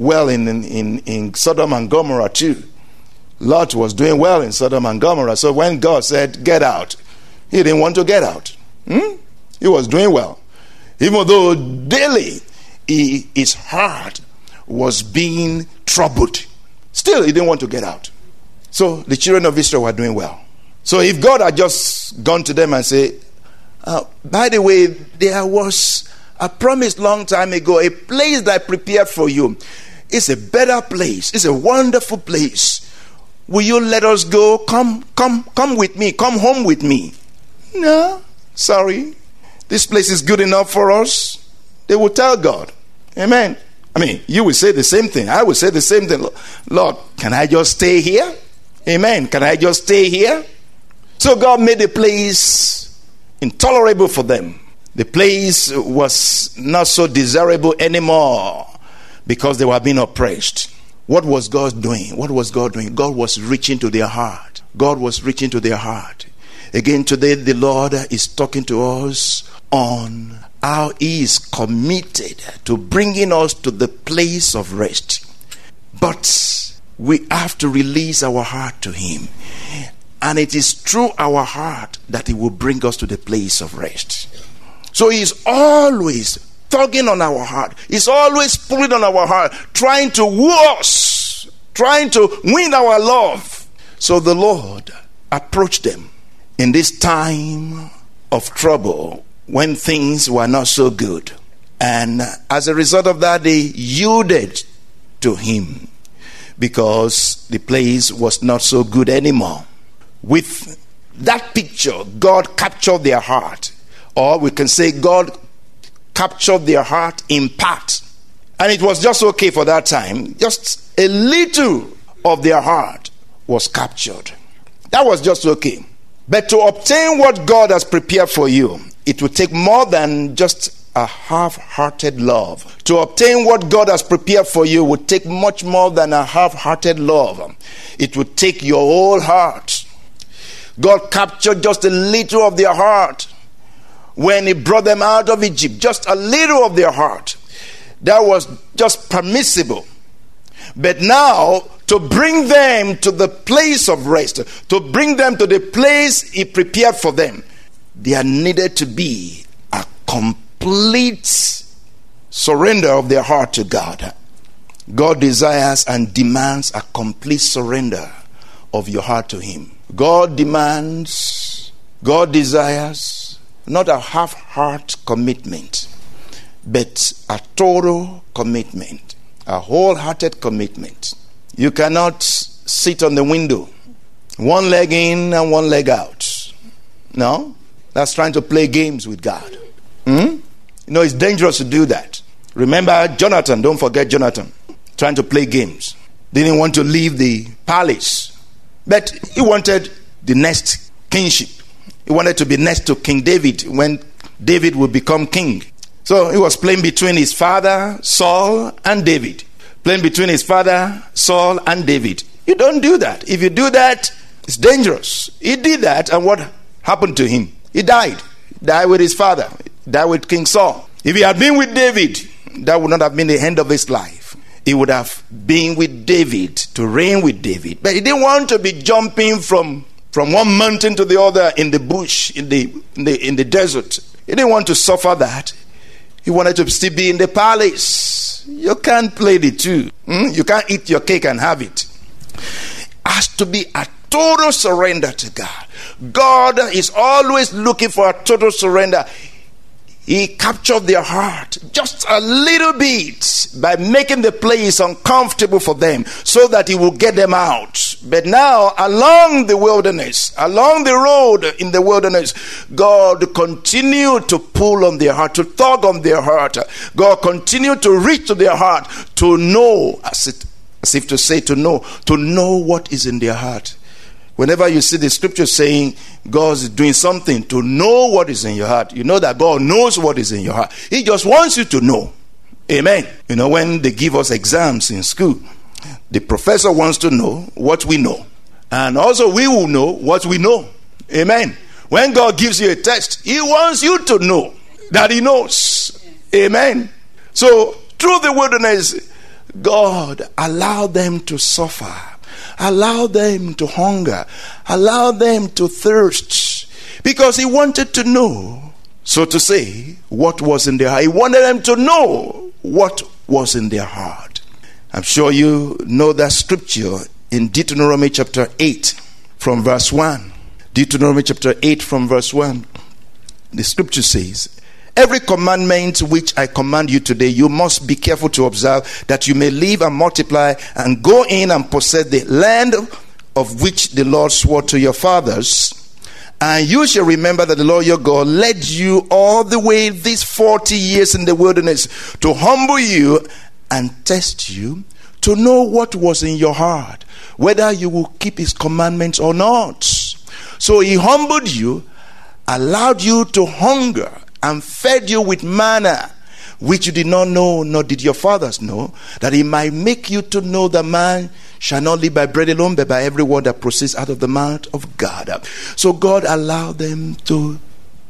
well in, in, in Sodom and Gomorrah too. Lot was doing well in Sodom and Gomorrah. So when God said, Get out, he didn't want to get out. Hmm? He was doing well. Even though daily he, his heart was being troubled, still he didn't want to get out. So the children of Israel were doing well. So if God had just gone to them and say, uh, by the way, there was a promise long time ago, a place that I prepared for you. It's a better place. It's a wonderful place. Will you let us go? Come, come, come with me. Come home with me. No, sorry. This place is good enough for us. They will tell God. Amen. I mean, you will say the same thing. I will say the same thing. Lord, can I just stay here? Amen. Can I just stay here? So God made the place intolerable for them. The place was not so desirable anymore because they were being oppressed. What was God doing? What was God doing? God was reaching to their heart. God was reaching to their heart. Again, today the Lord is talking to us on how He is committed to bringing us to the place of rest. But we have to release our heart to Him. And it is through our heart that He will bring us to the place of rest. So He is always tugging on our heart. He's always pulling on our heart, trying to woo us, trying to win our love. So the Lord approached them in this time of trouble when things were not so good. And as a result of that, they yielded to Him because the place was not so good anymore. With that picture, God captured their heart. Or we can say God captured their heart in part. And it was just okay for that time. Just a little of their heart was captured. That was just okay. But to obtain what God has prepared for you, it will take more than just a half hearted love. To obtain what God has prepared for you would take much more than a half hearted love. It would take your whole heart. God captured just a little of their heart when He brought them out of Egypt, just a little of their heart. That was just permissible. But now, to bring them to the place of rest, to bring them to the place He prepared for them, there needed to be a complete surrender of their heart to God. God desires and demands a complete surrender of your heart to Him. God demands, God desires not a half heart commitment, but a total commitment, a wholehearted commitment. You cannot sit on the window, one leg in and one leg out. No, that's trying to play games with God. Hmm? You know, it's dangerous to do that. Remember Jonathan, don't forget Jonathan, trying to play games. Didn't want to leave the palace, but he wanted the next kingship. He wanted to be next to King David when David would become king. So he was playing between his father, Saul, and David. Playing between his father, Saul, and David. You don't do that. If you do that, it's dangerous. He did that, and what happened to him? He died. Died with his father. He died with King Saul. If he had been with David, that would not have been the end of his life. He would have been with David to reign with David. But he didn't want to be jumping from, from one mountain to the other in the bush, in the, in the, in the desert. He didn't want to suffer that. He wanted to still be in the palace. You can't play the two. Hmm? You can't eat your cake and have it. Has to be a total surrender to God. God is always looking for a total surrender. He captured their heart just a little bit by making the place uncomfortable for them so that he will get them out. But now, along the wilderness, along the road in the wilderness, God continued to pull on their heart, to tug on their heart. God continued to reach to their heart to know, as, it, as if to say, to know, to know what is in their heart. Whenever you see the scripture saying God is doing something to know what is in your heart, you know that God knows what is in your heart. He just wants you to know. Amen. You know, when they give us exams in school, the professor wants to know what we know. And also, we will know what we know. Amen. When God gives you a test, He wants you to know that He knows. Amen. So, through the wilderness, God allowed them to suffer Allow them to hunger. Allow them to thirst. Because he wanted to know, so to say, what was in their heart. He wanted them to know what was in their heart. I'm sure you know that scripture in Deuteronomy chapter 8 from verse 1. Deuteronomy chapter 8 from verse 1. The scripture says, Every commandment which I command you today, you must be careful to observe that you may live and multiply and go in and possess the land of which the Lord swore to your fathers. And you shall remember that the Lord your God led you all the way these 40 years in the wilderness to humble you and test you to know what was in your heart, whether you will keep his commandments or not. So he humbled you, allowed you to hunger and fed you with manna, which you did not know, nor did your fathers know, that he might make you to know that man shall not live by bread alone, but by every word that proceeds out of the mouth of God. So God allowed them to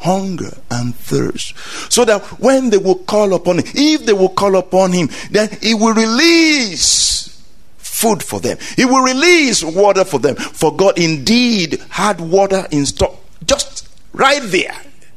hunger and thirst. So that when they will call upon him, if they will call upon him, then he will release food for them. He will release water for them. For God indeed had water in stock just right there.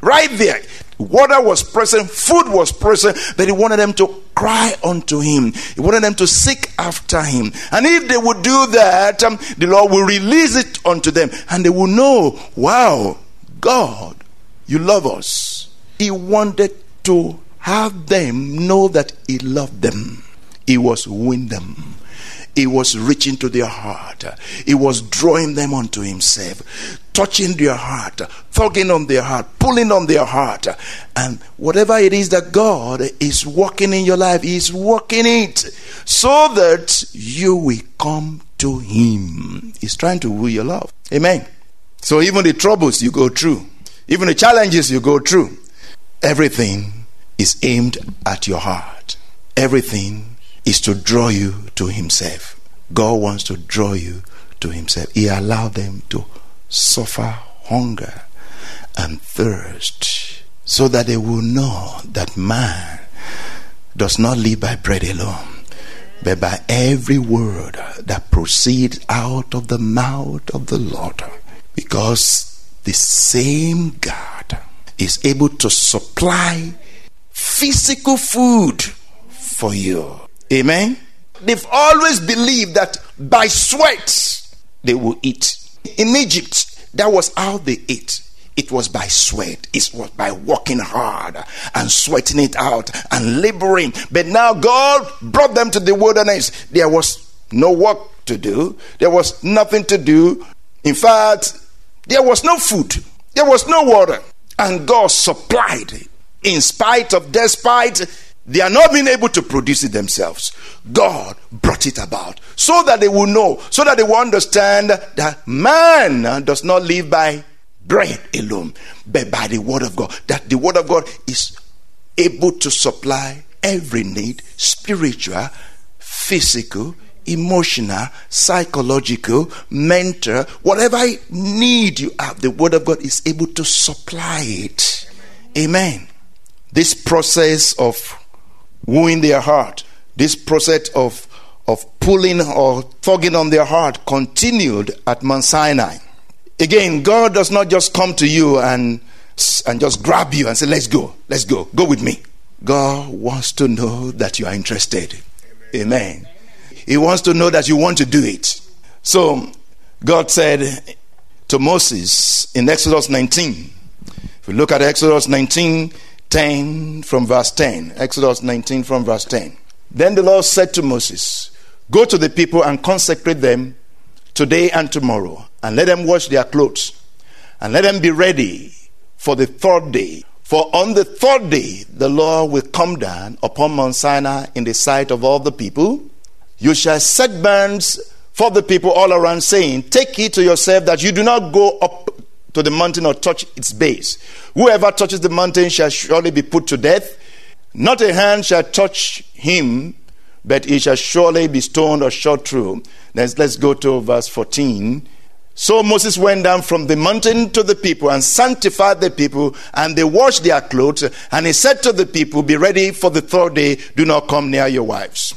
Right there. Water was present, food was present, but he wanted them to cry unto him. He wanted them to seek after him. And if they would do that, um, the Lord will release it unto them. And they will know, wow, God, you love us. He wanted to have them know that he loved them. He was wooing them. He was reaching to their heart. He was drawing them unto himself, touching their heart, tugging on their heart, pulling on their heart. And whatever it is that God is working in your life, He is working it so that you will come to Him. He's trying to woo your love. Amen. So even the troubles you go through, even the challenges you go through, everything is aimed at your heart. Everything is to draw you to Himself. God wants to draw you to Himself. He allowed them to suffer hunger and thirst so that they will know that man does not live by bread alone, but by every word that proceeds out of the mouth of the Lord. Because the same God is able to supply physical food for you. Amen. They've always believed that by sweat they will eat. In Egypt, that was how they ate. It was by sweat. It was by working hard and sweating it out and laboring. But now God brought them to the wilderness. There was no work to do. There was nothing to do. In fact, there was no food. There was no water. And God supplied. In spite of, despite they are not being able to produce it themselves. God brought it about so that they will know, so that they will understand that man does not live by bread alone, but by the word of God. That the word of God is able to supply every need spiritual, physical, emotional, psychological, mental, whatever need you have, the Word of God is able to supply it. Amen. This process of wooing their heart, this process of, of pulling or tugging on their heart continued at Mount Sinai. Again, God does not just come to you and, and just grab you and say, Let's go, let's go, go with me. God wants to know that you are interested. Amen. Amen. He wants to know that you want to do it. So, God said to Moses in Exodus 19, if we look at Exodus 19, 10 from verse 10. Exodus 19 from verse 10. Then the Lord said to Moses, Go to the people and consecrate them today and tomorrow, and let them wash their clothes, and let them be ready for the third day. For on the third day, the Lord will come down upon Mount Sinai in the sight of all the people. You shall set bands for the people all around, saying, Take heed to yourself that you do not go up to the mountain or touch its base. Whoever touches the mountain shall surely be put to death. Not a hand shall touch him, but he shall surely be stoned or shot through. Let's, let's go to verse 14. So Moses went down from the mountain to the people and sanctified the people, and they washed their clothes. And he said to the people, Be ready for the third day, do not come near your wives.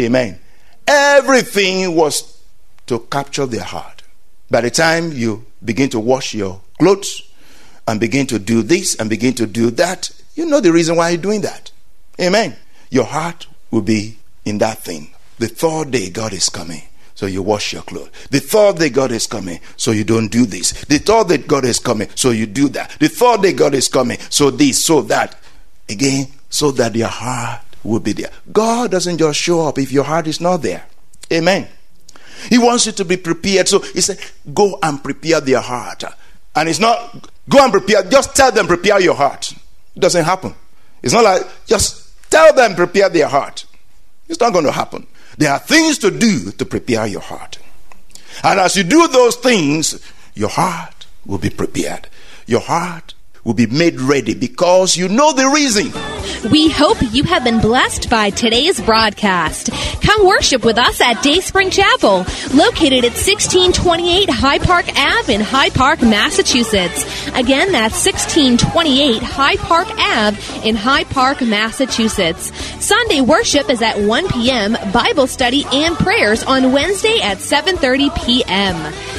Amen. Everything was to capture their heart. By the time you begin to wash your clothes and begin to do this and begin to do that, you know the reason why you're doing that. Amen. Your heart will be in that thing. The third day, God is coming. So you wash your clothes. The third day God is coming, so you don't do this. The third day God is coming, so you do that. The third day God is coming, so this, so that. Again, so that your heart will be there. God doesn't just show up if your heart is not there. Amen. He wants you to be prepared. So he said, Go and prepare their heart. And it's not go and prepare, just tell them, prepare your heart. It doesn't happen. It's not like just tell them, prepare their heart. It's not going to happen. There are things to do to prepare your heart. And as you do those things, your heart will be prepared. Your heart will be made ready because you know the reason. We hope you have been blessed by today's broadcast. Come worship with us at Dayspring Chapel, located at 1628 Hyde Park Ave in Hyde Park, Massachusetts. Again, that's 1628 Hyde Park Ave in Hyde Park, Massachusetts. Sunday worship is at 1 p.m., Bible study and prayers on Wednesday at 7:30 p.m.